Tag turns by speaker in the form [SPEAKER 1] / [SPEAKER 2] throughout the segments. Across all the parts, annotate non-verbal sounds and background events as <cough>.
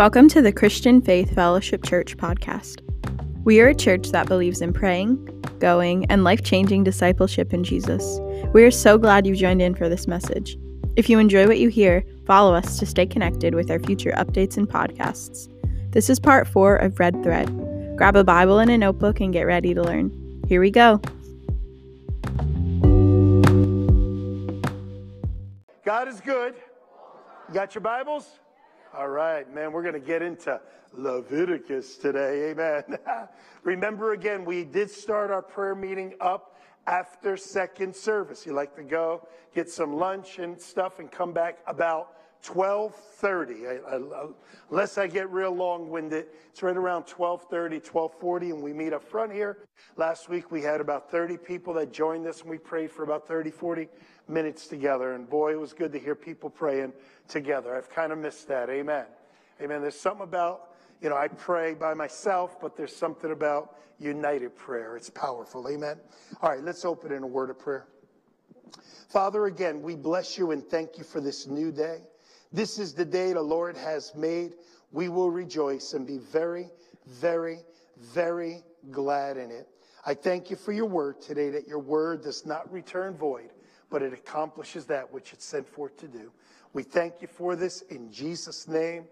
[SPEAKER 1] Welcome to the Christian Faith Fellowship Church podcast. We are a church that believes in praying, going, and life changing discipleship in Jesus. We are so glad you joined in for this message. If you enjoy what you hear, follow us to stay connected with our future updates and podcasts. This is part four of Red Thread. Grab a Bible and a notebook and get ready to learn. Here we go.
[SPEAKER 2] God is good. You got your Bibles? All right, man, we're going to get into Leviticus today. Amen. <laughs> Remember again, we did start our prayer meeting up after second service. You like to go get some lunch and stuff and come back about 12:30. unless I get real long-winded, it's right around 12:30, 12:40 and we meet up front here. Last week we had about 30 people that joined us and we prayed for about 30, 40 minutes together. And boy, it was good to hear people praying together. I've kind of missed that. Amen. Amen. There's something about, you know, I pray by myself, but there's something about united prayer. It's powerful. Amen. All right, let's open in a word of prayer. Father, again, we bless you and thank you for this new day. This is the day the Lord has made. We will rejoice and be very, very, very glad in it. I thank you for your word today, that your word does not return void, but it accomplishes that which it's sent forth to do. We thank you for this in Jesus' name.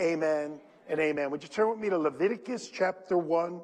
[SPEAKER 2] Amen and amen. Would you turn with me to Leviticus chapter 1?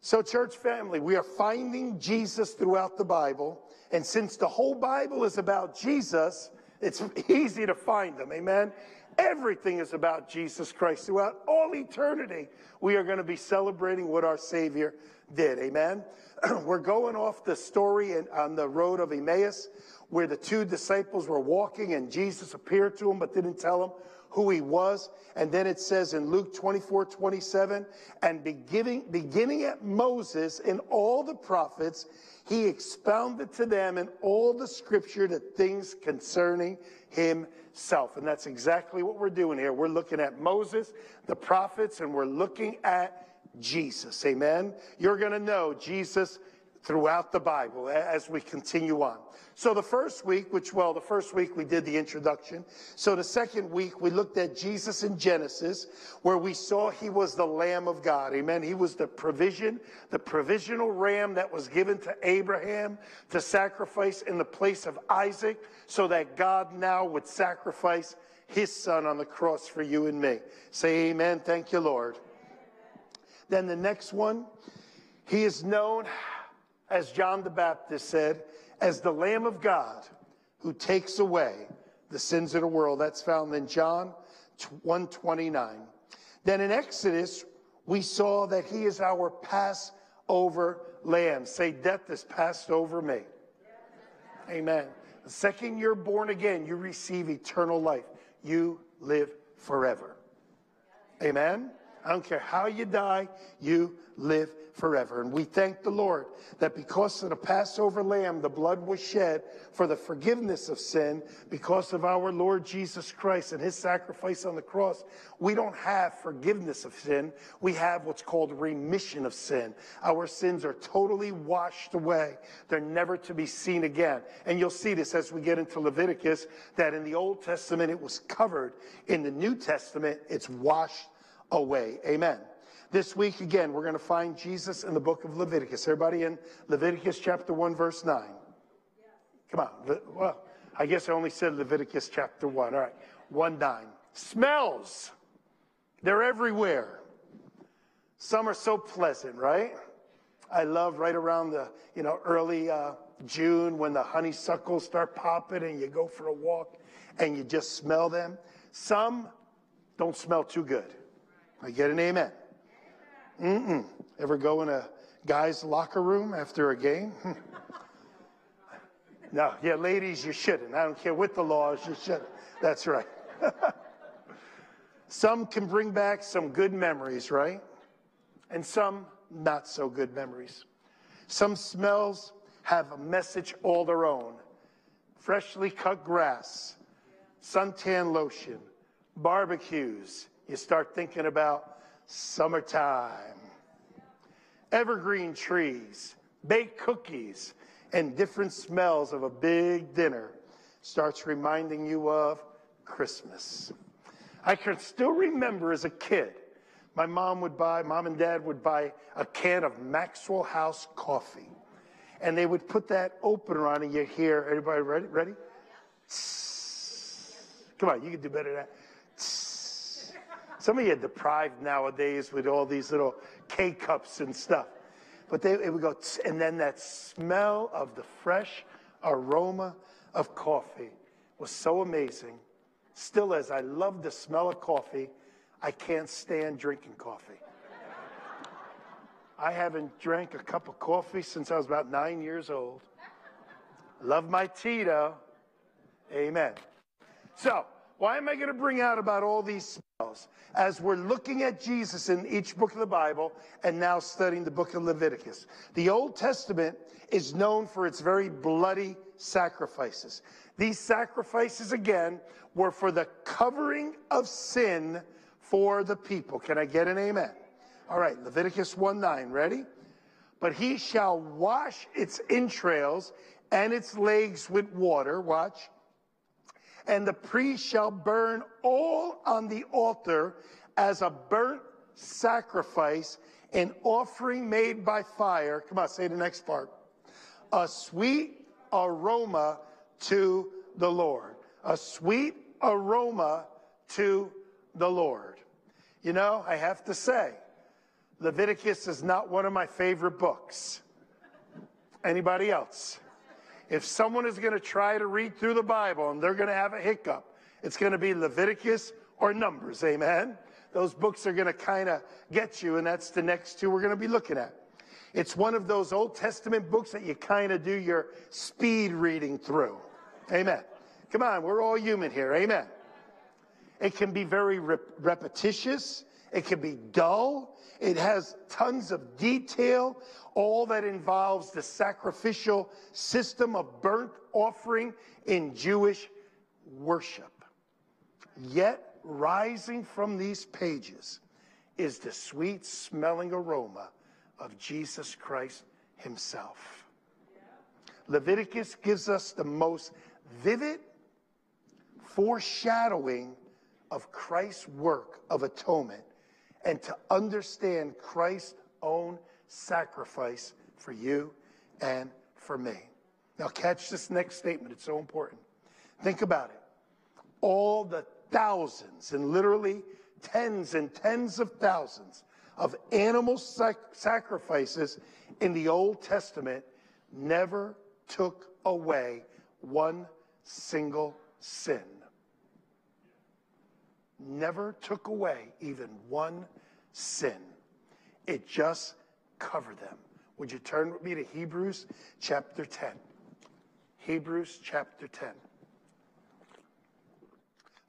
[SPEAKER 2] So, church family, we are finding Jesus throughout the Bible. And since the whole Bible is about Jesus, it's <laughs> easy to find them. Amen. Everything is about Jesus Christ. Throughout all eternity, we are going to be celebrating what our Savior did. Amen. <clears throat> we're going off the story in, on the road of Emmaus where the two disciples were walking and Jesus appeared to them but didn't tell them who he was. And then it says in Luke 24, 27, and beginning, beginning at Moses and all the prophets, he expounded to them in all the scripture the things concerning himself. And that's exactly what we're doing here. We're looking at Moses, the prophets, and we're looking at Jesus. Amen. You're going to know Jesus throughout the Bible as we continue on. So the first week, which, well, the first week we did the introduction. So the second week we looked at Jesus in Genesis, where we saw he was the Lamb of God. Amen. He was the provision, the provisional ram that was given to Abraham to sacrifice in the place of Isaac so that God now would sacrifice his son on the cross for you and me. Say amen. Thank you, Lord. Then the next one, he is known, as John the Baptist said, as the Lamb of God who takes away the sins of the world. That's found in John 129. Then in Exodus, we saw that he is our Passover lamb. Say, death is passed over me. Amen. The second you're born again, you receive eternal life. You live forever. Amen. I don't care how you die, you live forever. And we thank the Lord that because of the Passover lamb, the blood was shed for the forgiveness of sin because of our Lord Jesus Christ and his sacrifice on the cross. We don't have forgiveness of sin. We have what's called remission of sin. Our sins are totally washed away. They're never to be seen again. And you'll see this as we get into Leviticus that in the Old Testament it was covered. In the New Testament, it's washed away. Amen. This week, again, we're going to find Jesus in the book of Leviticus. Everybody in Leviticus chapter 1, verse 9. Come on. Well, I guess I only said Leviticus chapter 1. All right. 1 9. Smells. They're everywhere. Some are so pleasant, right? I love right around the, you know, early uh, June when the honeysuckles start popping and you go for a walk and you just smell them. Some don't smell too good. I get an amen. Mm-mm. Ever go in a guy's locker room after a game? <laughs> no, yeah, ladies, you shouldn't. I don't care what the laws, you shouldn't. That's right. <laughs> some can bring back some good memories, right? And some not so good memories. Some smells have a message all their own. Freshly cut grass, suntan lotion, barbecues, you start thinking about summertime, evergreen trees, baked cookies, and different smells of a big dinner starts reminding you of Christmas. I can still remember as a kid, my mom would buy, mom and dad would buy a can of Maxwell House coffee. And they would put that opener on and you hear, everybody ready? Ready? Come on, you can do better than that. Some of you are deprived nowadays with all these little K cups and stuff. But they, it would go, and then that smell of the fresh aroma of coffee was so amazing. Still as I love the smell of coffee. I can't stand drinking coffee. I haven't drank a cup of coffee since I was about nine years old. Love my tea though. Amen. So, why am I going to bring out about all these smells as we're looking at Jesus in each book of the Bible and now studying the book of Leviticus? The Old Testament is known for its very bloody sacrifices. These sacrifices, again, were for the covering of sin for the people. Can I get an amen? All right, Leviticus 1 9, ready? But he shall wash its entrails and its legs with water. Watch and the priest shall burn all on the altar as a burnt sacrifice, an offering made by fire. Come on, say the next part. A sweet aroma to the Lord. A sweet aroma to the Lord. You know, I have to say, Leviticus is not one of my favorite books. Anybody else? If someone is going to try to read through the Bible and they're going to have a hiccup, it's going to be Leviticus or Numbers. Amen. Those books are going to kind of get you, and that's the next two we're going to be looking at. It's one of those Old Testament books that you kind of do your speed reading through. Amen. Come on, we're all human here. Amen. It can be very repetitious. It can be dull. It has tons of detail, all that involves the sacrificial system of burnt offering in Jewish worship. Yet, rising from these pages is the sweet smelling aroma of Jesus Christ Himself. Leviticus gives us the most vivid foreshadowing of Christ's work of atonement and to understand Christ's own sacrifice for you and for me. Now, catch this next statement, it's so important. Think about it. All the thousands and literally tens and tens of thousands of animal sac- sacrifices in the Old Testament never took away one single sin never took away even one sin. It just covered them. Would you turn with me to Hebrews chapter 10? Hebrews chapter 10.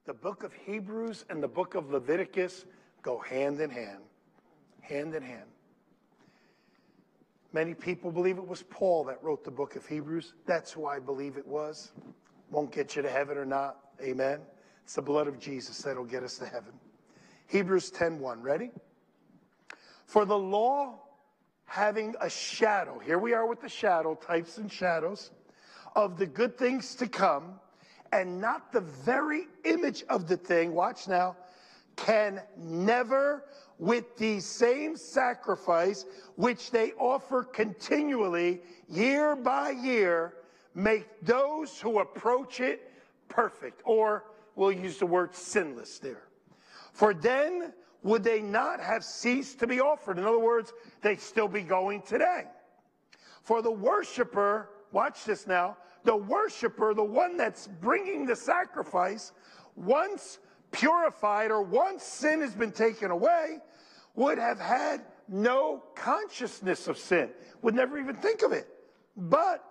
[SPEAKER 2] The book of Hebrews and the book of Leviticus go hand in hand, hand in hand. Many people believe it was Paul that wrote the book of Hebrews. That's who I believe it was. Won't get you to heaven or not. Amen. It's the blood of Jesus that'll get us to heaven. Hebrews 10:1. Ready? For the law having a shadow, here we are with the shadow, types and shadows, of the good things to come, and not the very image of the thing, watch now, can never, with the same sacrifice which they offer continually, year by year, make those who approach it perfect or we'll use the word sinless there. For then would they not have ceased to be offered? In other words, they'd still be going today. For the worshiper, watch this now, the worshiper, the one that's bringing the sacrifice, once purified or once sin has been taken away, would have had no consciousness of sin, would never even think of it. But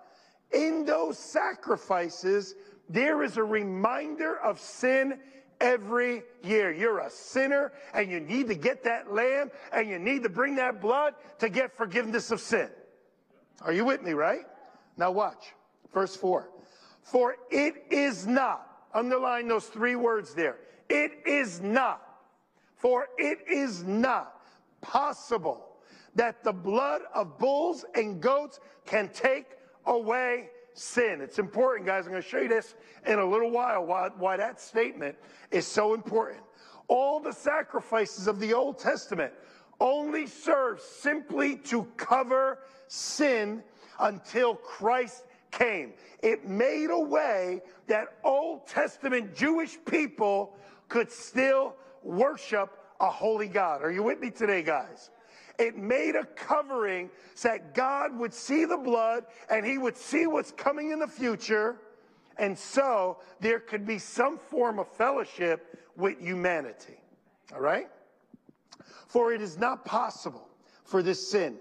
[SPEAKER 2] in those sacrifices, there is a reminder of sin every year. You're a sinner and you need to get that lamb and you need to bring that blood to get forgiveness of sin. Are you with me, right? Now watch. Verse 4. For it is not, underline those three words there. It is not, for it is not possible that the blood of bulls and goats can take away sin. It's important, guys. I'm going to show you this in a little while why, why that statement is so important. All the sacrifices of the Old Testament only served simply to cover sin until Christ came. It made a way that Old Testament Jewish people could still worship a holy God. Are you with me today, guys? It made a covering so that God would see the blood and he would see what's coming in the future. And so there could be some form of fellowship with humanity. All right? For it is not possible for this sin,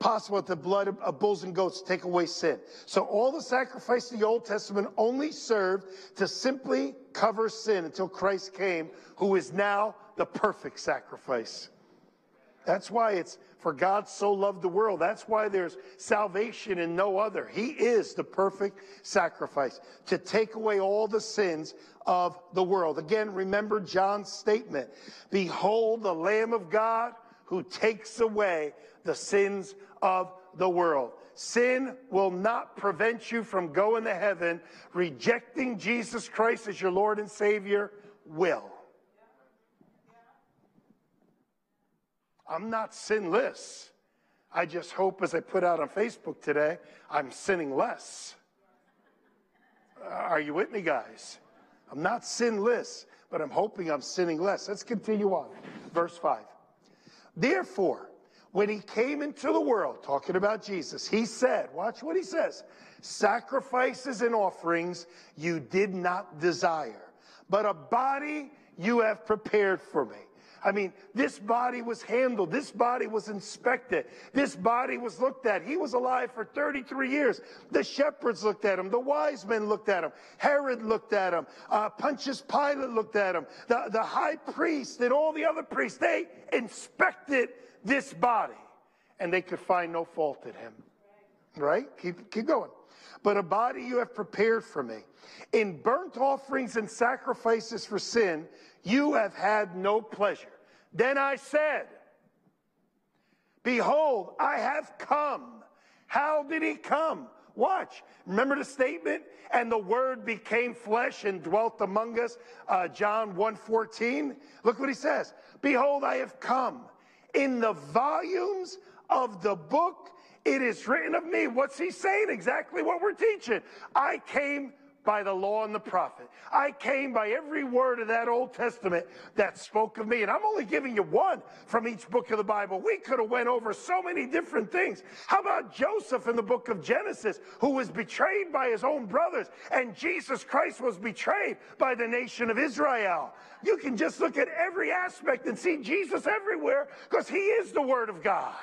[SPEAKER 2] possible that the blood of bulls and goats take away sin. So all the sacrifice of the Old Testament only served to simply cover sin until Christ came, who is now the perfect sacrifice. That's why it's for God so loved the world. That's why there's salvation in no other. He is the perfect sacrifice to take away all the sins of the world. Again, remember John's statement Behold, the Lamb of God who takes away the sins of the world. Sin will not prevent you from going to heaven. Rejecting Jesus Christ as your Lord and Savior will. I'm not sinless. I just hope, as I put out on Facebook today, I'm sinning less. Uh, are you with me, guys? I'm not sinless, but I'm hoping I'm sinning less. Let's continue on. Verse 5. Therefore, when he came into the world, talking about Jesus, he said, watch what he says sacrifices and offerings you did not desire, but a body you have prepared for me. I mean, this body was handled. This body was inspected. This body was looked at. He was alive for 33 years. The shepherds looked at him. The wise men looked at him. Herod looked at him. Uh, Pontius Pilate looked at him. The, the high priest and all the other priests, they inspected this body and they could find no fault in him. Right? Keep, keep going. But a body you have prepared for me. In burnt offerings and sacrifices for sin, you have had no pleasure. Then I said, Behold, I have come. How did he come? Watch. Remember the statement? And the word became flesh and dwelt among us. Uh, John 1.14. Look what he says. Behold, I have come. In the volumes of the book, it is written of me. What's he saying? Exactly what we're teaching. I came by the law and the prophet. I came by every word of that Old Testament that spoke of me. And I'm only giving you one from each book of the Bible. We could have went over so many different things. How about Joseph in the book of Genesis, who was betrayed by his own brothers, and Jesus Christ was betrayed by the nation of Israel? You can just look at every aspect and see Jesus everywhere because he is the word of God.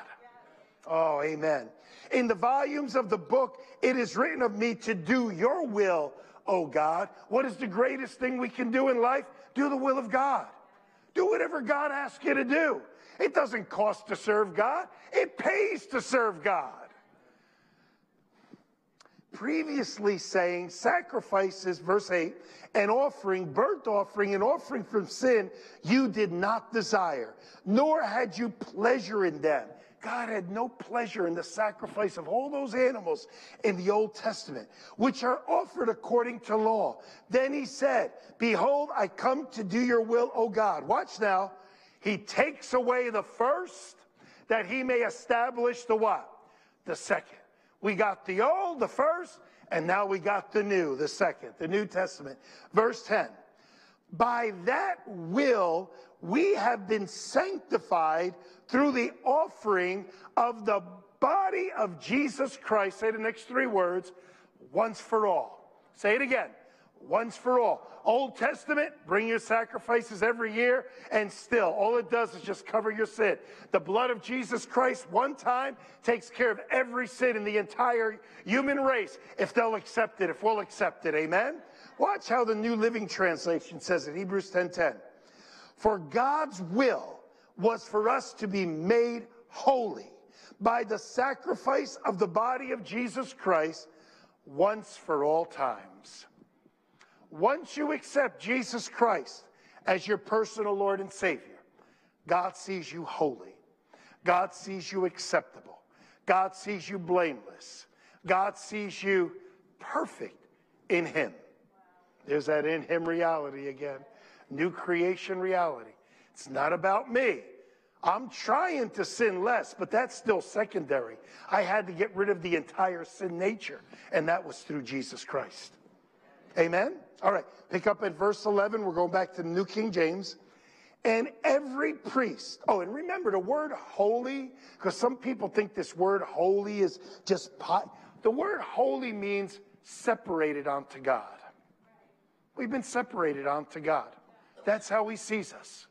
[SPEAKER 2] Oh, amen. In the volumes of the book, it is written of me to do your will, O God. What is the greatest thing we can do in life? Do the will of God. Do whatever God asks you to do. It doesn't cost to serve God, it pays to serve God. Previously saying sacrifices, verse 8, an offering, burnt offering, an offering from sin, you did not desire, nor had you pleasure in them. God had no pleasure in the sacrifice of all those animals in the Old Testament, which are offered according to law. Then he said, Behold, I come to do your will, O God. Watch now. He takes away the first that he may establish the what? The second. We got the old, the first, and now we got the new, the second, the New Testament. Verse 10. By that will we have been sanctified through the offering of the body of Jesus Christ. Say the next three words once for all. Say it again once for all. Old Testament, bring your sacrifices every year, and still, all it does is just cover your sin. The blood of Jesus Christ, one time, takes care of every sin in the entire human race if they'll accept it, if we'll accept it. Amen? Watch how the New Living Translation says it, Hebrews 10:10. 10. For God's will was for us to be made holy by the sacrifice of the body of Jesus Christ once for all times. Once you accept Jesus Christ as your personal Lord and Savior, God sees you holy. God sees you acceptable. God sees you blameless. God sees you perfect in Him. There's that in Him reality again. new creation reality. It's not about me. I'm trying to sin less, but that's still secondary. I had to get rid of the entire sin nature, and that was through Jesus Christ. Amen? All right, pick up at verse 11. We're going back to the New King James. And every priest, oh, and remember the word holy, because some people think this word holy is just pot. The word holy means separated unto God. We've been separated unto God. That's how he sees us.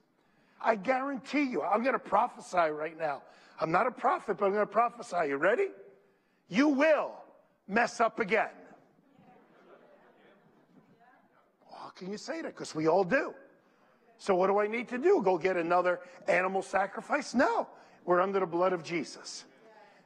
[SPEAKER 2] I guarantee you, I'm going to prophesy right now. I'm not a prophet, but I'm going to prophesy. You ready? You will mess up again. How can you say that? Because we all do. So, what do I need to do? Go get another animal sacrifice? No, we're under the blood of Jesus.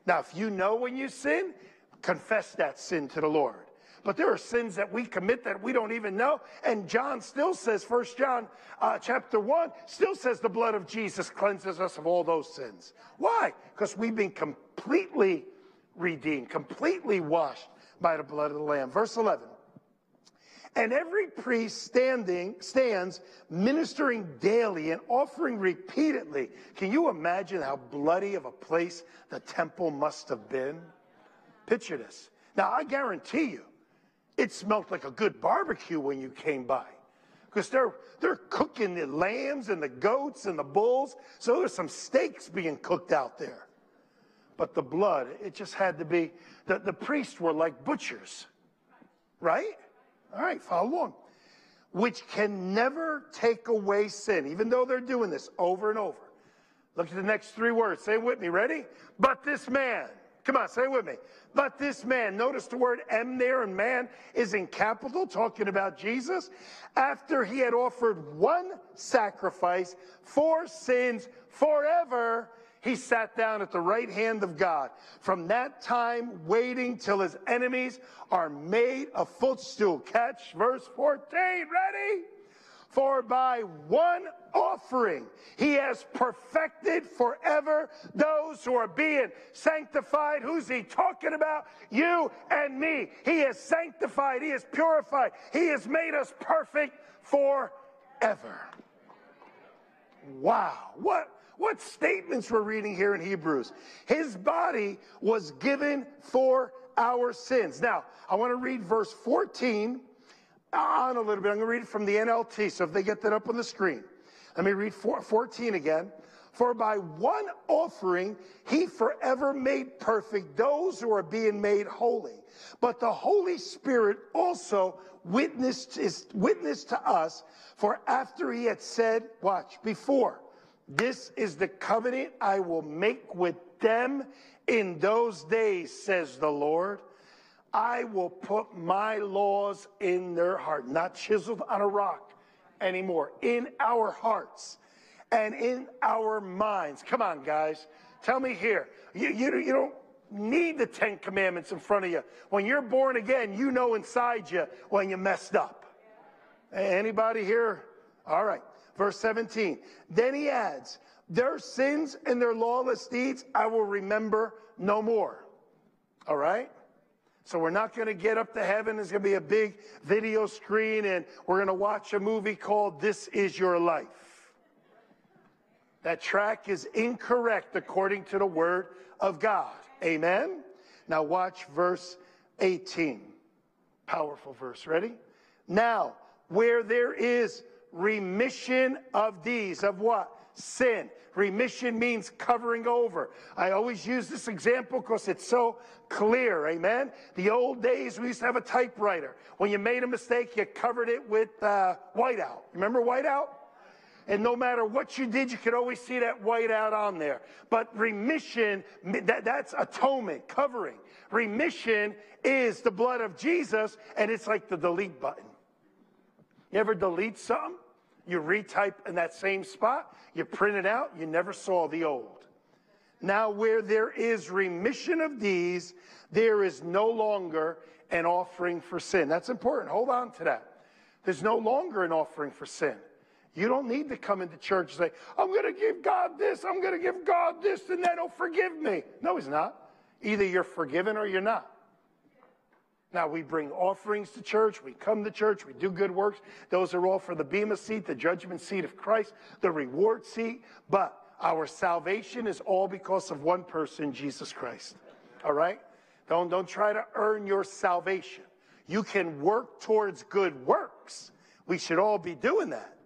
[SPEAKER 2] Now, if you know when you sin, confess that sin to the Lord. But there are sins that we commit that we don't even know. And John still says, First John uh, chapter 1 still says the blood of Jesus cleanses us of all those sins. Why? Because we've been completely redeemed, completely washed by the blood of the Lamb. Verse 11. And every priest standing stands ministering daily and offering repeatedly. Can you imagine how bloody of a place the temple must have been? Picture this. Now I guarantee you, it smelled like a good barbecue when you came by. Because they're they're cooking the lambs and the goats and the bulls. So there's some steaks being cooked out there. But the blood, it just had to be the, the priests were like butchers. Right? All right, follow along. Which can never take away sin, even though they're doing this over and over. Look at the next three words. Say it with me. Ready? But this man. Come on, say it with me. But this man, notice the word M there, and man is in capital, talking about Jesus. After he had offered one sacrifice for sins forever, he sat down at the right hand of God. From that time, waiting till his enemies are made a footstool. Catch verse 14. Ready? For by one offering he has perfected forever those who are being sanctified. Who's he talking about? You and me. He has sanctified, he has purified, he has made us perfect forever. Wow. What what statements we're reading here in Hebrews. His body was given for our sins. Now, I want to read verse 14 on a little bit. I'm going to read it from the NLT, so if they get that up on the screen. Let me read 14 again. For by one offering he forever made perfect those who are being made holy. But the Holy Spirit also witnessed, is, witnessed to us, for after he had said, watch, before, this is the covenant I will make with them in those days, says the Lord. I will put my laws in their heart, not chiseled on a rock anymore, in our hearts and in our minds. Come on, guys. Tell me here. You, you, you don't need the Ten Commandments in front of you. When you're born again, you know inside you when you messed up. Anybody here? All right. Verse 17. Then he adds, Their sins and their lawless deeds I will remember no more. All right? So we're not going to get up to heaven. There's going to be a big video screen and we're going to watch a movie called This Is Your Life. That track is incorrect according to the word of God. Amen? Now watch verse 18. Powerful verse. Ready? Now, where there is remission of these, of what? Sin. Remission means covering over. I always use this example because it's so clear. Amen. The old days, we used to have a typewriter. When you made a mistake, you covered it with uh, whiteout. Remember whiteout? And no matter what you did, you could always see that whiteout on there. But remission, that, that's atonement, covering. Remission is the blood of Jesus, and it's like the delete button. You ever delete something? You retype in that same spot, you print it out, you never saw the old. Now, where there is remission of these, there is no longer an offering for sin. That's important. Hold on to that. There's no longer an offering for sin. You don't need to come into church and say, I'm going to give God this, I'm going to give God this, and then he'll forgive me. No, he's not. Either you're forgiven or you're not. Now, we bring offerings to church, we come to church, we do good works. Those are all for the Bema seat, the judgment seat of Christ, the reward seat. But our salvation is all because of one person, Jesus Christ. All right? Don't, don't try to earn your salvation. You can work towards good works. We should all be doing that.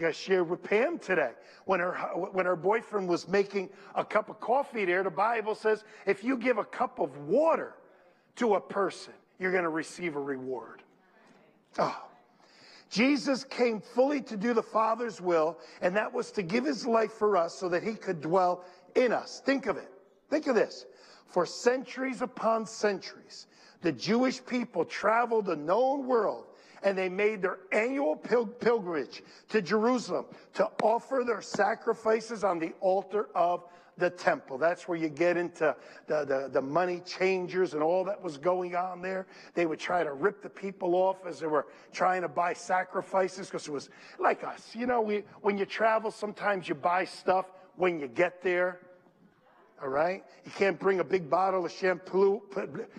[SPEAKER 2] I shared with Pam today when her when her boyfriend was making a cup of coffee there. The Bible says if you give a cup of water to a person, you're going to receive a reward. Oh. Jesus came fully to do the Father's will, and that was to give his life for us so that he could dwell in us. Think of it. Think of this. For centuries upon centuries, the Jewish people traveled the known world and they made their annual pil- pilgrimage to Jerusalem to offer their sacrifices on the altar of the temple. That's where you get into the, the, the, money changers and all that was going on there. They would try to rip the people off as they were trying to buy sacrifices because it was like us. You know, we, when you travel, sometimes you buy stuff when you get there. All right? You can't bring a big bottle of shampoo,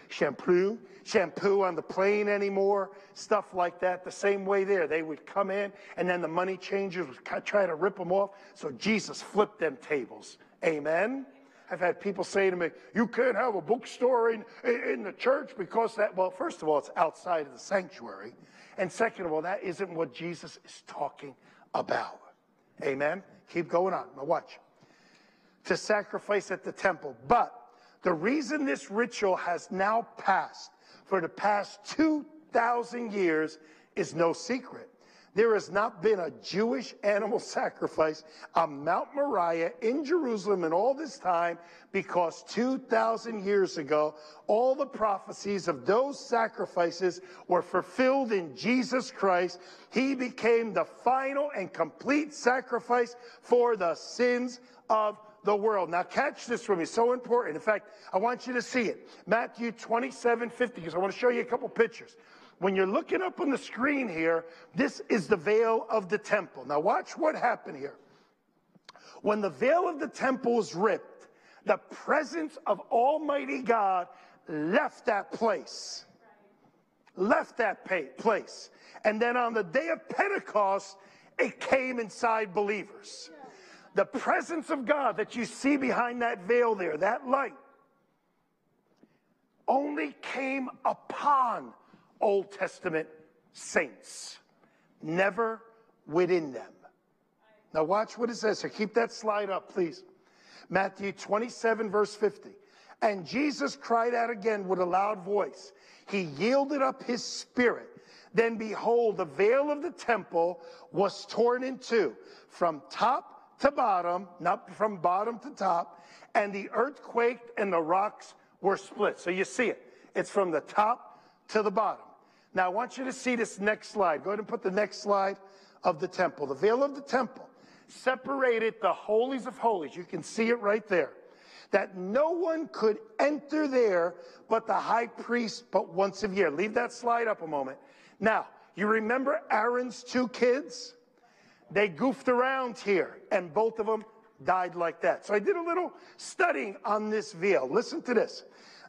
[SPEAKER 2] shampoo, shampoo on the plane anymore, stuff like that. The same way there. They would come in and then the money changers would try to rip them off. So Jesus flipped them tables. Amen. I've had people say to me, you can't have a bookstore in, in the church because that, well, first of all, it's outside of the sanctuary. And second of all, that isn't what Jesus is talking about. Amen. Keep going on. Now watch. To sacrifice at the temple. But the reason this ritual has now passed for the past 2,000 years is no secret. There has not been a Jewish animal <laughs> sacrifice on Mount Moriah in Jerusalem in all this time because 2,000 years ago, all the prophecies of those sacrifices were fulfilled in Jesus Christ. He became the final and complete sacrifice for the sins of the world. Now catch this for me, so important. In fact, I want you to see it. Matthew 27, 50, because I want to show you a couple pictures. When you're looking up on the screen here, this is the veil of the temple. Now watch what happened here. When the veil of the temple was ripped, the presence of Almighty God left that place. Left that place. And then on the day of Pentecost, it came inside believers. The presence of God that you see behind that veil there, that light, only came upon Old Testament saints, never within them. Now, watch what it says here. Keep that slide up, please. Matthew 27, verse 50. And Jesus cried out again with a loud voice. He yielded up his spirit. Then behold, the veil of the temple was torn in two from top to bottom, not from bottom to top, and the earth quaked and the rocks were split. So you see it. It's from the top to the bottom. Now I want you to see this next slide. Go ahead and put the next slide of the temple. The veil of the temple separated the holies of holies. You can see it right there. That no one could enter there but the high priest but once a year. Leave that slide up a moment. Now, you remember Aaron's two kids? They goofed around here and both of them died like that. So I did a little studying on this veil. Listen to this.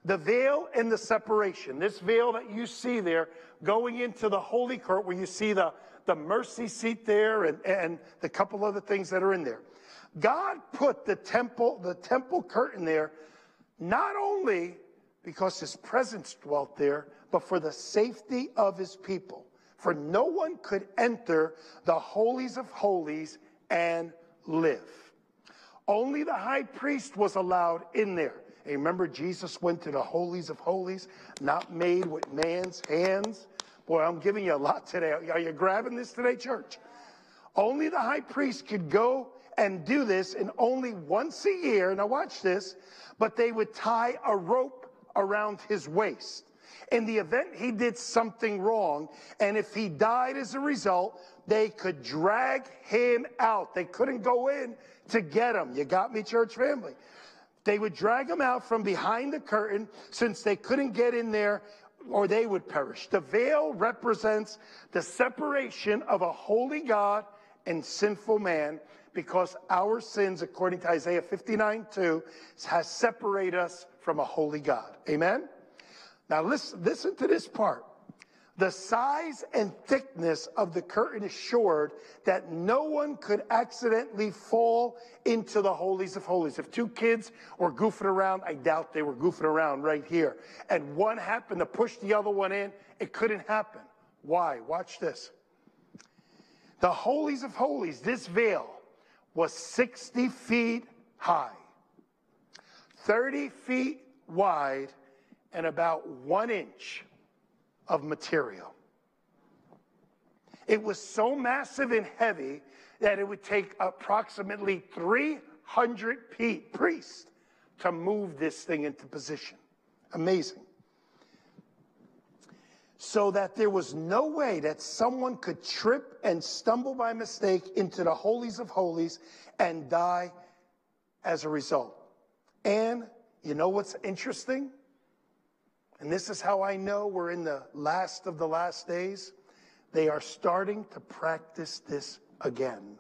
[SPEAKER 2] The veil and the separation. This veil that you see there going into the holy court where you see the, the mercy seat there and, and the couple other things that are in there. God put the temple, the temple curtain there, not only because his presence dwelt there, but for the safety of his people. For no one could enter the holies of holies and live. Only the high priest was allowed in there. And remember, Jesus went to the holies of holies, not made with man's hands. Boy, I'm giving you a lot today. Are you grabbing this today, church? Only the high priest could go and do this, and only once a year. Now, watch this. But they would tie a rope around his waist. In the event he did something wrong, and if he died as a result, they could drag him out. They couldn't go in to get him. You got me, church family? They would drag them out from behind the curtain since they couldn't get in there or they would perish. The veil represents the separation of a holy God and sinful man because our sins, according to Isaiah 59 2, has separated us from a holy God. Amen? Now listen, listen to this part. The size and thickness of the curtain assured that no one could accidentally fall into the holies of holies. If two kids were goofing around, I doubt they were goofing around right here, and one happened to push the other one in, it couldn't happen. Why? Watch this. The holies of holies, this veil, was 60 feet high, 30 feet wide, and about one inch of material. It was so massive and heavy that it would take approximately 300 priests to move this thing into position. Amazing. So that there was no way that someone could trip and stumble by mistake into the holies of holies and die as a result. And you know what's interesting? And this is how I know we're in the last of the last days. They are starting to practice this again.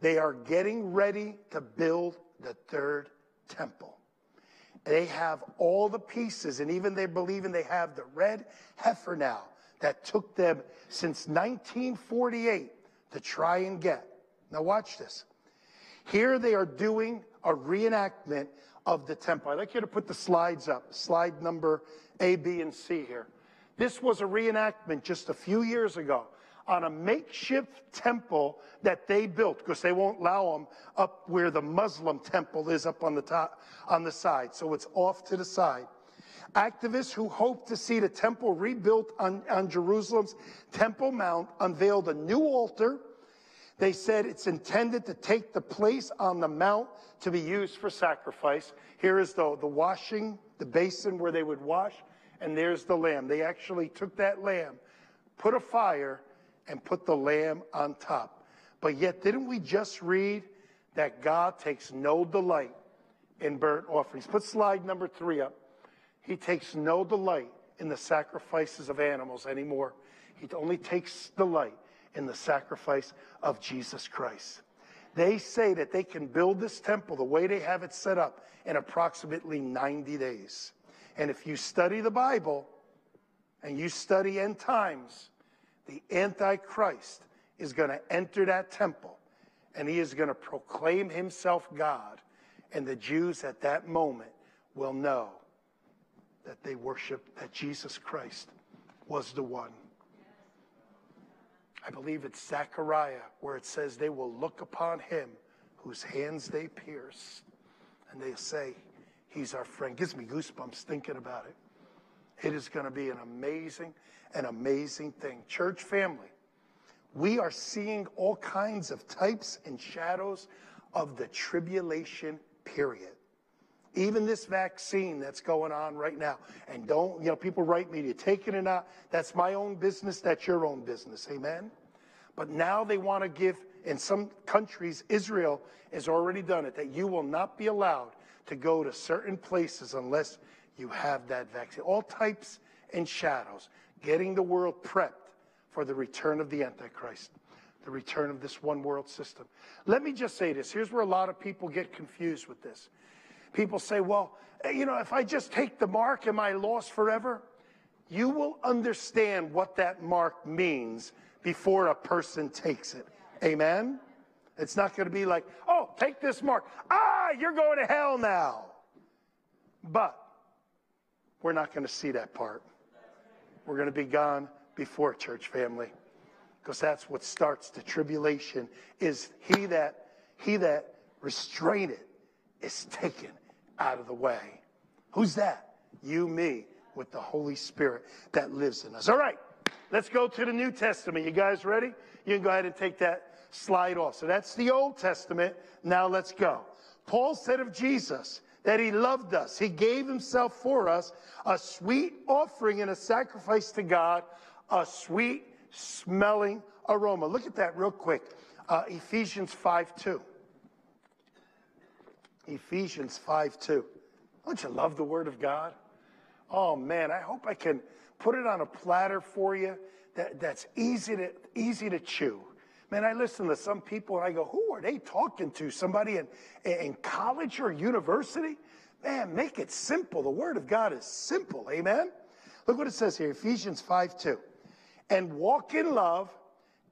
[SPEAKER 2] They are getting ready to build the third temple. They have all the pieces, and even they believe and they have the red heifer now that took them since 1948 to try and get. Now, watch this. Here they are doing a reenactment of the temple. I'd like you to put the slides up, slide number A, B, and C here. This was a reenactment just a few years ago on a makeshift temple that they built because they won't allow them up where the Muslim temple is up on the top, on the side. So it's off to the side. Activists who hope to see the temple rebuilt on, on Jerusalem's Temple Mount unveiled a new altar they said it's intended to take the place on the mount to be used for sacrifice. Here is the, the washing, the basin where they would wash, and there's the lamb. They actually took that lamb, put a fire, and put the lamb on top. But yet, didn't we just read that God takes no delight in burnt offerings? Put slide number three up. He takes no delight in the sacrifices of animals anymore. He only takes delight in the sacrifice of Jesus Christ. They say that they can build this temple the way they have it set up in approximately 90 days. And if you study the Bible and you study end times, the Antichrist is going to enter that temple and he is going to proclaim himself God. And the Jews at that moment will know that they worship that Jesus Christ was the one. I believe it's Zechariah where it says they will look upon him whose hands they pierce, and they say, He's our friend. Gives me goosebumps thinking about it. It is going to be an amazing, an amazing thing. Church family, we are seeing all kinds of types and shadows of the tribulation period. Even this vaccine that's going on right now. And don't, you know, people write me, you take it or not? That's my own business. That's your own business. Amen. But now they want to give, in some countries, Israel has already done it, that you will not be allowed to go to certain places unless you have that vaccine. All types and shadows, getting the world prepped for the return of the Antichrist, the return of this one world system. Let me just say this. Here's where a lot of people get confused with this. People say, well, eh, you know, if I just take the mark, am I lost forever? You will understand what that mark means before a person takes it. Amen? It's not going to be like, oh, take this mark. Ah, you're going to hell now. But we're not going to see that part. We're going to be gone before church family because that's what starts the tribulation is he that he that restrained is taken out of the way. Who's that? You, me, with the Holy Spirit that lives in us. All right, let's go to the New Testament. You guys ready? You can go ahead and take that slide off. So that's the Old Testament. Now let's go. Paul said of Jesus that he loved us. He gave himself for us a sweet offering and a sacrifice to God, a sweet smelling aroma. Look at that real quick. Uh, Ephesians 5 2. Ephesians 5 2. Don't you love the Word of God? Oh man, I hope I can put it on a platter for you that, that's easy to, easy to chew. Man, I listen to some people and I go, who are they talking to? Somebody in, in college or university? Man, make it simple. The Word of God is simple. Amen? Look what it says here Ephesians 5 2. And walk in love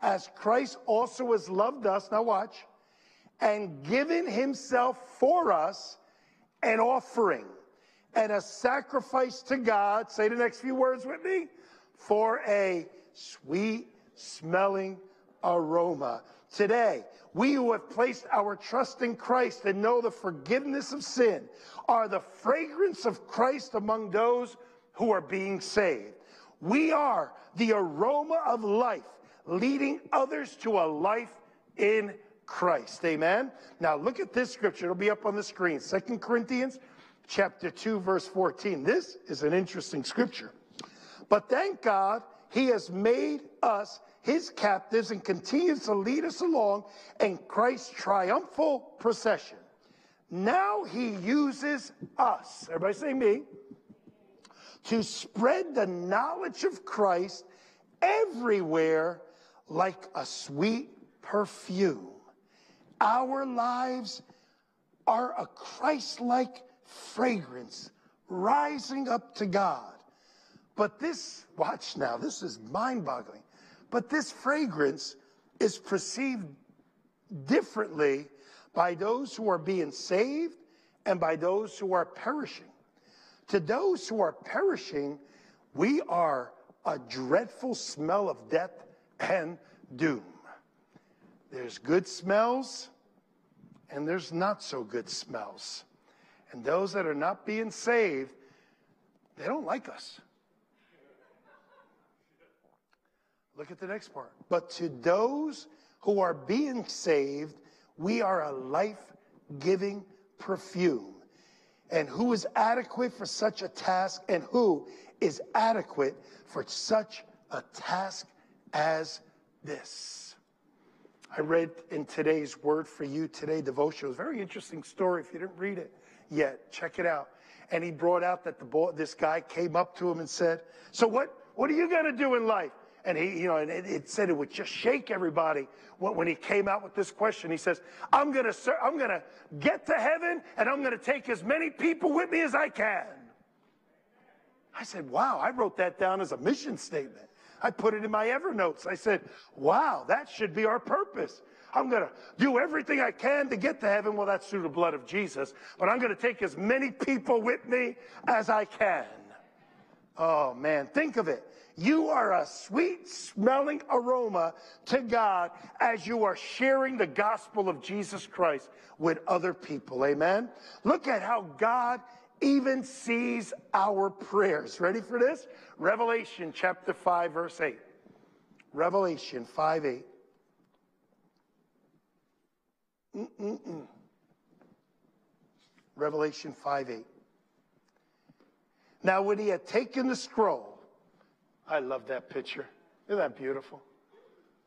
[SPEAKER 2] as Christ also has loved us. Now, watch. And given himself for us an offering and a sacrifice to God. Say the next few words with me for a sweet smelling aroma. Today, we who have placed our trust in Christ and know the forgiveness of sin are the fragrance of Christ among those who are being saved. We are the aroma of life, leading others to a life in Christ. Amen. Now look at this scripture. It'll be up on the screen. Second Corinthians chapter 2 verse 14. This is an interesting scripture. But thank God he has made us his captives and continues to lead us along in Christ's triumphal procession. Now he uses us, everybody say me, to spread the knowledge of Christ everywhere like a sweet perfume. Our lives are a Christ like fragrance rising up to God. But this, watch now, this is mind boggling. But this fragrance is perceived differently by those who are being saved and by those who are perishing. To those who are perishing, we are a dreadful smell of death and doom. There's good smells and there's not so good smells. And those that are not being saved, they don't like us. Look at the next part. But to those who are being saved, we are a life giving perfume. And who is adequate for such a task, and who is adequate for such a task as this? I read in today's Word for You Today devotion. It was a very interesting story. If you didn't read it yet, check it out. And he brought out that the boy, this guy came up to him and said, So what, what are you going to do in life? And he, you know, and it, it, said it would just shake everybody when, when he came out with this question. He says, I'm going to, I'm going to get to heaven and I'm going to take as many people with me as I can. I said, wow, I wrote that down as a mission statement. I put it in my Evernotes. I said, wow, that should be our purpose. I'm going to do everything I can to get to heaven. Well, that's through the blood of Jesus, but I'm going to take as many people with me as I can. Oh man, think of it. You are a sweet smelling aroma to God as you are sharing the gospel of Jesus Christ with other people. Amen. Look at how God even sees our prayers. Ready for this? Revelation chapter 5, verse 8. Revelation 5 8. Mm-mm-mm. Revelation 5 8. Now, when he had taken the scroll, I love that picture. Isn't that beautiful?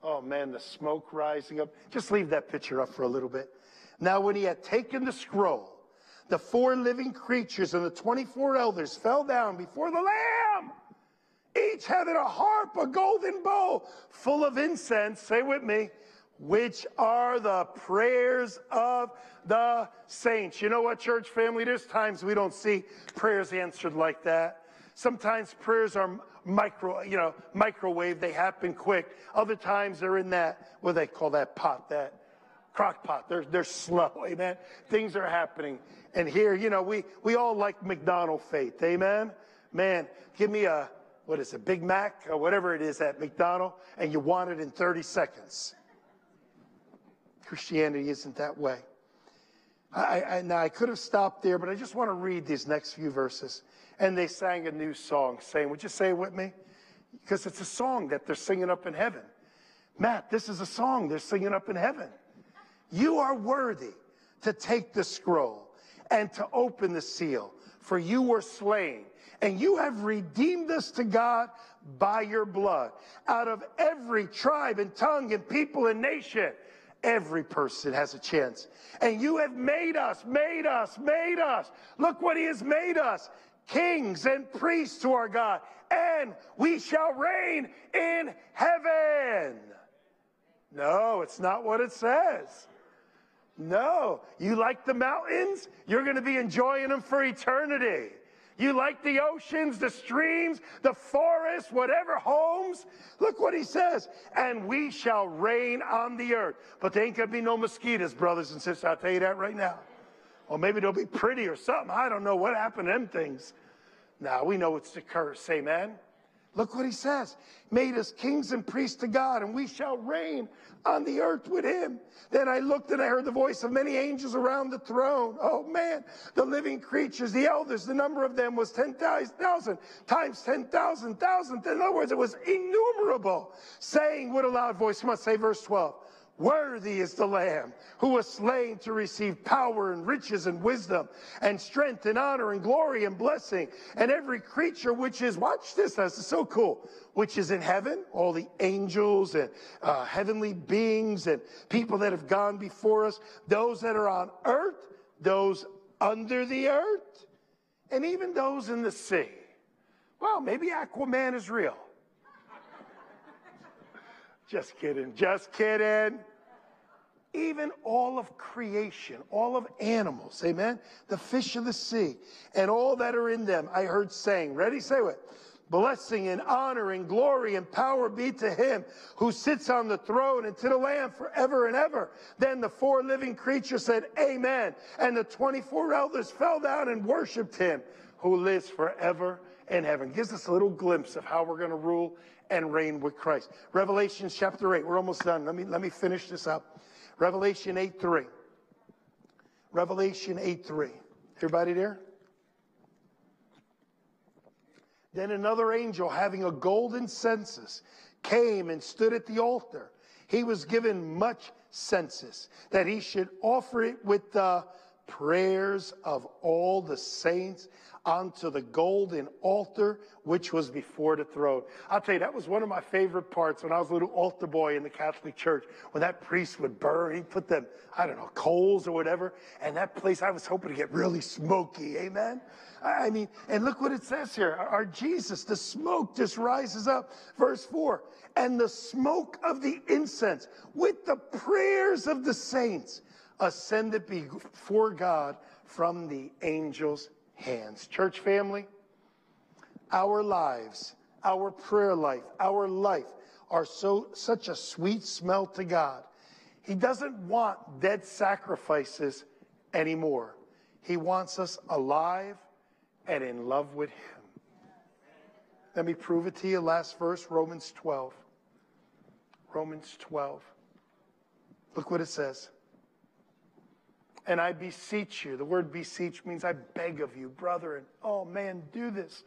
[SPEAKER 2] Oh man, the smoke rising up. Just leave that picture up for a little bit. Now, when he had taken the scroll, the four living creatures and the 24 elders fell down before the Lamb, each having a harp, a golden bowl full of incense. Say with me, which are the prayers of the saints. You know what, church family? There's times we don't see prayers answered like that. Sometimes prayers are micro, you know, microwave. They happen quick. Other times they're in that, what they call that pot, that crock pot. They're, they're slow. <laughs> Amen. Things are happening. And here, you know, we, we all like McDonald faith. Amen. Man, give me a, what is it, Big Mac or whatever it is at McDonald, and you want it in 30 seconds. Christianity isn't that way. I, I, now, I could have stopped there, but I just want to read these next few verses. And they sang a new song, saying, Would you say it with me? Because it's a song that they're singing up in heaven. Matt, this is a song they're singing up in heaven. You are worthy to take the scroll and to open the seal, for you were slain, and you have redeemed us to God by your blood out of every tribe and tongue and people and nation Every person has a chance. And you have made us, made us, made us. Look what he has made us kings and priests to our God, and we shall reign in heaven. No, it's not what it says. No. You like the mountains? You're going to be enjoying them for eternity. You like the oceans, the streams, the forests, whatever homes? Look what he says. And we shall reign on the earth. But there ain't going to be no mosquitoes, brothers and sisters. I'll tell you that right now. Or maybe they'll be pretty or something. I don't know what happened to them things. Now we know it's the curse. Amen. Look what he says. Made us kings and priests to God, and we shall reign on the earth with him. Then I looked and I heard the voice of many angels around the throne. Oh man, the living creatures, the elders, the number of them was 10,000 times 10,000, thousand. In other words, it was innumerable, saying with a loud voice, come on, say verse 12. Worthy is the Lamb who was slain to receive power and riches and wisdom and strength and honor and glory and blessing. And every creature which is, watch this, this is so cool, which is in heaven, all the angels and uh, heavenly beings and people that have gone before us, those that are on earth, those under the earth, and even those in the sea. Well, maybe Aquaman is real. Just kidding, just kidding. Even all of creation, all of animals, amen? The fish of the sea and all that are in them, I heard saying, ready? Say what? Blessing and honor and glory and power be to him who sits on the throne and to the Lamb forever and ever. Then the four living creatures said, Amen. And the 24 elders fell down and worshiped him who lives forever and heaven. Gives us a little glimpse of how we're going to rule and reign with Christ. Revelation chapter 8. We're almost done. Let me, let me finish this up. Revelation 8 3. Revelation 8 3. Everybody there? Then another angel, having a golden censer, came and stood at the altar. He was given much census, that he should offer it with the prayers of all the saints onto the golden altar which was before the throne. I'll tell you, that was one of my favorite parts when I was a little altar boy in the Catholic Church, when that priest would burn, he'd put them, I don't know, coals or whatever, and that place, I was hoping to get really smoky, amen? I mean, and look what it says here. Our Jesus, the smoke just rises up. Verse 4 and the smoke of the incense with the prayers of the saints ascended before God from the angels' hands. Church family, our lives, our prayer life, our life are so such a sweet smell to God. He doesn't want dead sacrifices anymore. He wants us alive and in love with him. Let me prove it to you. Last verse, Romans 12. Romans 12. Look what it says. And I beseech you. The word beseech means I beg of you, brethren. Oh man, do this.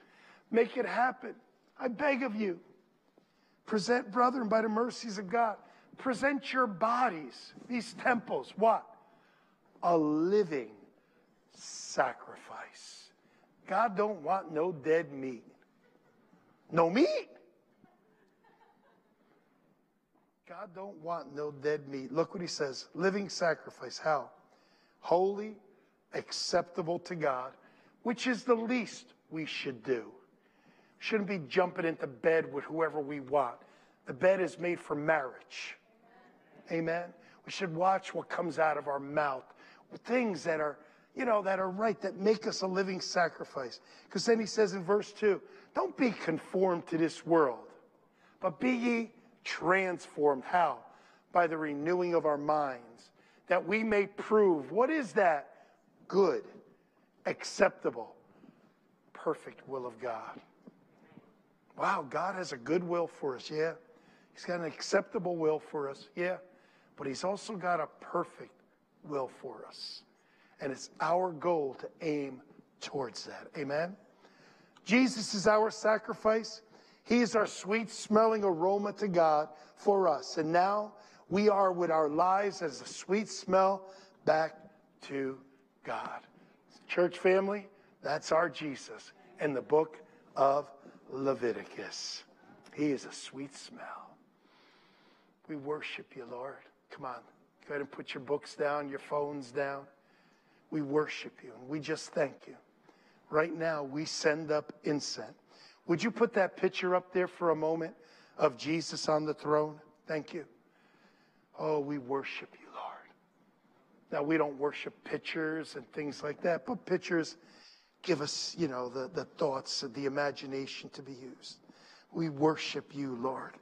[SPEAKER 2] Make it happen. I beg of you. Present, brethren, by the mercies of God. Present your bodies, these temples, what? A living sacrifice. God don't want no dead meat. No meat. God don't want no dead meat. Look what he says. Living sacrifice. How? Holy, acceptable to God, which is the least we should do. Shouldn't be jumping into bed with whoever we want. The bed is made for marriage. Amen. We should watch what comes out of our mouth. Things that are, you know, that are right, that make us a living sacrifice. Because then he says in verse 2 don't be conformed to this world, but be ye transformed. How? By the renewing of our minds that we may prove what is that good, acceptable, perfect will of God. Wow, God has a good will for us, yeah. He's got an acceptable will for us, yeah. But He's also got a perfect will for us. And it's our goal to aim towards that. Amen? Jesus is our sacrifice. He is our sweet smelling aroma to God for us. And now we are with our lives as a sweet smell back to God. Church family, that's our Jesus in the book of Leviticus. He is a sweet smell. We worship you, Lord. Come on, go ahead and put your books down, your phones down. We worship you and we just thank you. Right now, we send up incense. Would you put that picture up there for a moment of Jesus on the throne? Thank you. Oh, we worship you, Lord. Now, we don't worship pictures and things like that, but pictures give us, you know, the, the thoughts and the imagination to be used. We worship you, Lord.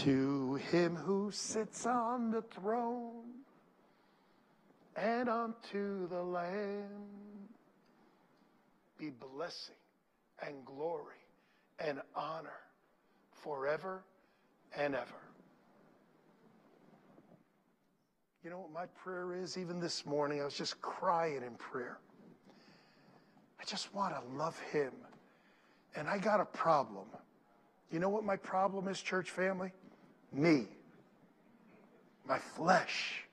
[SPEAKER 2] To him who sits on the throne and unto the Lamb be blessing and glory and honor forever and ever. You know what my prayer is? Even this morning, I was just crying in prayer. I just want to love him. And I got a problem. You know what my problem is, church family? Me. My flesh.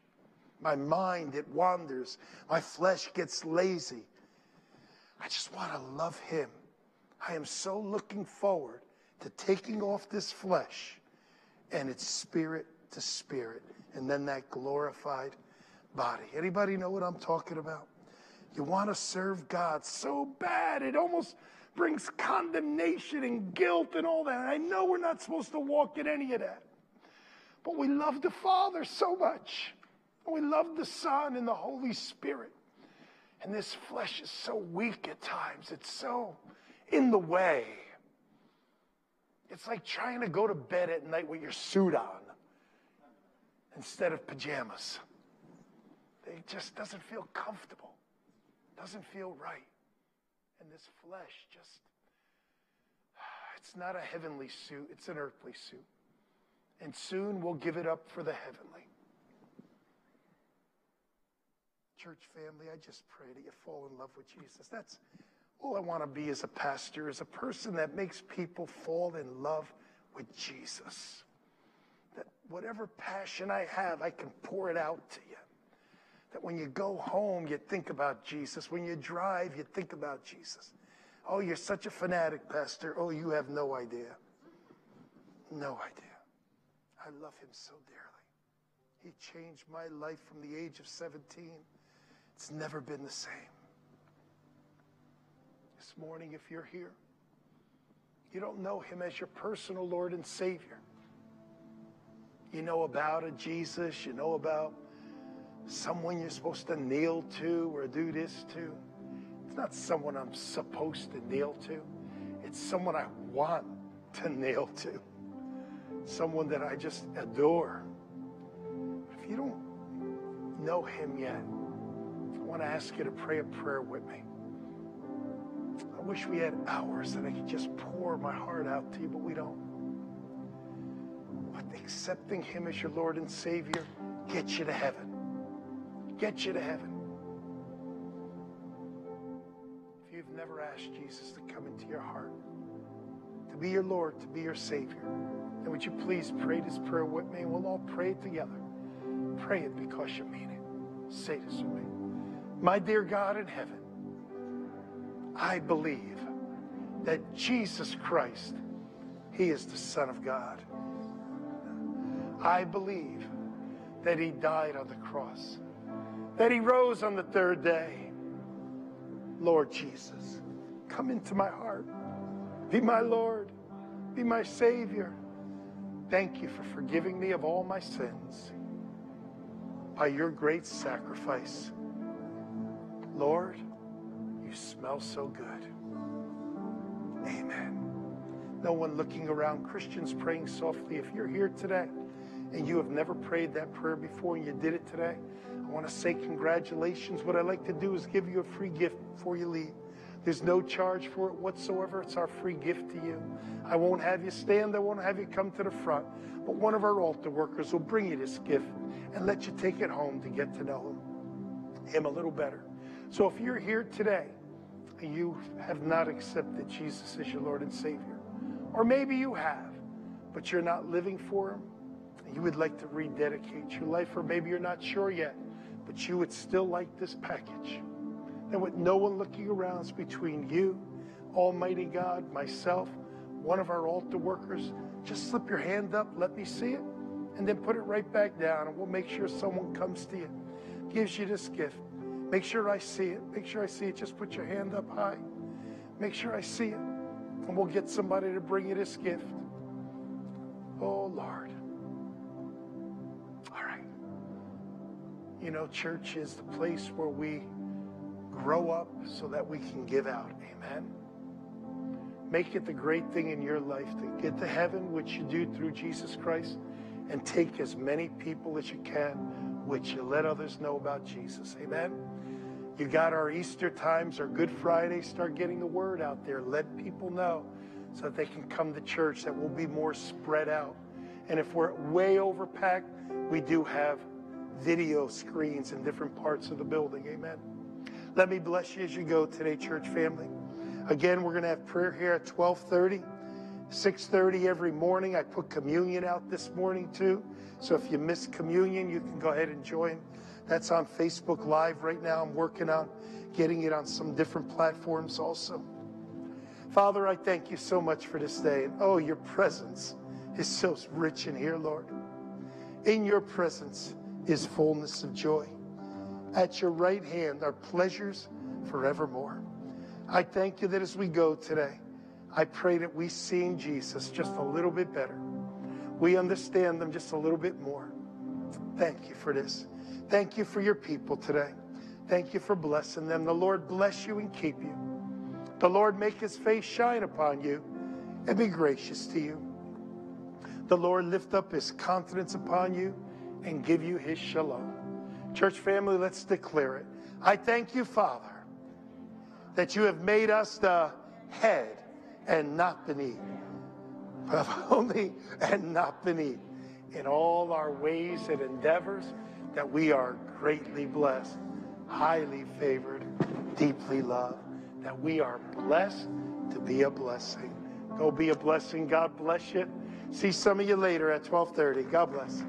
[SPEAKER 2] My mind, it wanders. My flesh gets lazy. I just want to love him. I am so looking forward to taking off this flesh and its spirit to spirit and then that glorified body. Anybody know what I'm talking about? You want to serve God so bad, it almost brings condemnation and guilt and all that. And I know we're not supposed to walk in any of that. But we love the Father so much. And we love the Son and the Holy Spirit. And this flesh is so weak at times. It's so in the way. It's like trying to go to bed at night with your suit on instead of pajamas. It just doesn't feel comfortable, doesn't feel right. And this flesh just, <sighs> it's not a heavenly suit, it's an earthly suit. And soon we'll give it up for the heavenly. Church family, I just pray that you fall in love with Jesus. That's all I want to be as a pastor, is a person that makes people fall in love with Jesus. Whatever passion I have, I can pour it out to you. That when you go home, you think about Jesus. When you drive, you think about Jesus. Oh, you're such a fanatic, Pastor. Oh, you have no idea. No idea. I love him so dearly. He changed my life from the age of 17. It's never been the same. This morning, if you're here, you don't know him as your personal Lord and Savior. You know about a Jesus, you know about someone you're supposed to kneel to or do this to. It's not someone I'm supposed to kneel to. It's someone I want to kneel to. Someone that I just adore. If you don't know him yet, I want to ask you to pray a prayer with me. I wish we had hours that I could just pour my heart out to you, but we don't. But accepting him as your Lord and Savior gets you to heaven Gets you to heaven. If you've never asked Jesus to come into your heart, to be your Lord, to be your Savior, then would you please pray this prayer with me we'll all pray it together. Pray it because you mean it. Say this with me. My dear God in heaven, I believe that Jesus Christ, He is the Son of God. I believe that He died on the cross that he rose on the third day. Lord Jesus, come into my heart. Be my Lord. Be my Savior. Thank you for forgiving me of all my sins by your great sacrifice. Lord, you smell so good. Amen. No one looking around, Christians praying softly. If you're here today and you have never prayed that prayer before and you did it today, I want to say congratulations. What I'd like to do is give you a free gift before you leave. There's no charge for it whatsoever. It's our free gift to you. I won't have you stand. I won't have you come to the front. But one of our altar workers will bring you this gift and let you take it home to get to know him, him a little better. So if you're here today and you have not accepted Jesus as your Lord and Savior, or maybe you have, but you're not living for him, you would like to rededicate your life, or maybe you're not sure yet, but you would still like this package. And with no one looking around, it's between you, Almighty God, myself, one of our altar workers. Just slip your hand up, let me see it, and then put it right back down, and we'll make sure someone comes to you, gives you this gift. Make sure I see it. Make sure I see it. Just put your hand up high. Make sure I see it. And we'll get somebody to bring you this gift. Oh, Lord. You know, church is the place where we grow up so that we can give out. Amen. Make it the great thing in your life to get to heaven, which you do through Jesus Christ, and take as many people as you can, which you let others know about Jesus. Amen. You got our Easter times, our Good Friday. Start getting the word out there. Let people know so that they can come to church, that we'll be more spread out. And if we're way overpacked, we do have video screens in different parts of the building. Amen. Let me bless you as you go today, church family. Again, we're going to have prayer here at 1230. 6:30 every morning. I put communion out this morning too. So if you miss communion, you can go ahead and join. That's on Facebook Live right now. I'm working on getting it on some different platforms also. Father, I thank you so much for this day. And oh, your presence is so rich in here, Lord. In your presence is fullness of joy. At your right hand are pleasures forevermore. I thank you that as we go today, I pray that we see in Jesus just a little bit better. We understand them just a little bit more. Thank you for this. Thank you for your people today. Thank you for blessing them. The Lord bless you and keep you. The Lord make his face shine upon you and be gracious to you. The Lord lift up his countenance upon you and give you his shalom. Church family, let's declare it. I thank you, Father, that you have made us the head and not beneath, but <laughs> only and not beneath in all our ways and endeavors that we are greatly blessed, highly favored, deeply loved, that we are blessed to be a blessing. Go be a blessing. God bless you. See some of you later at 12:30. God bless.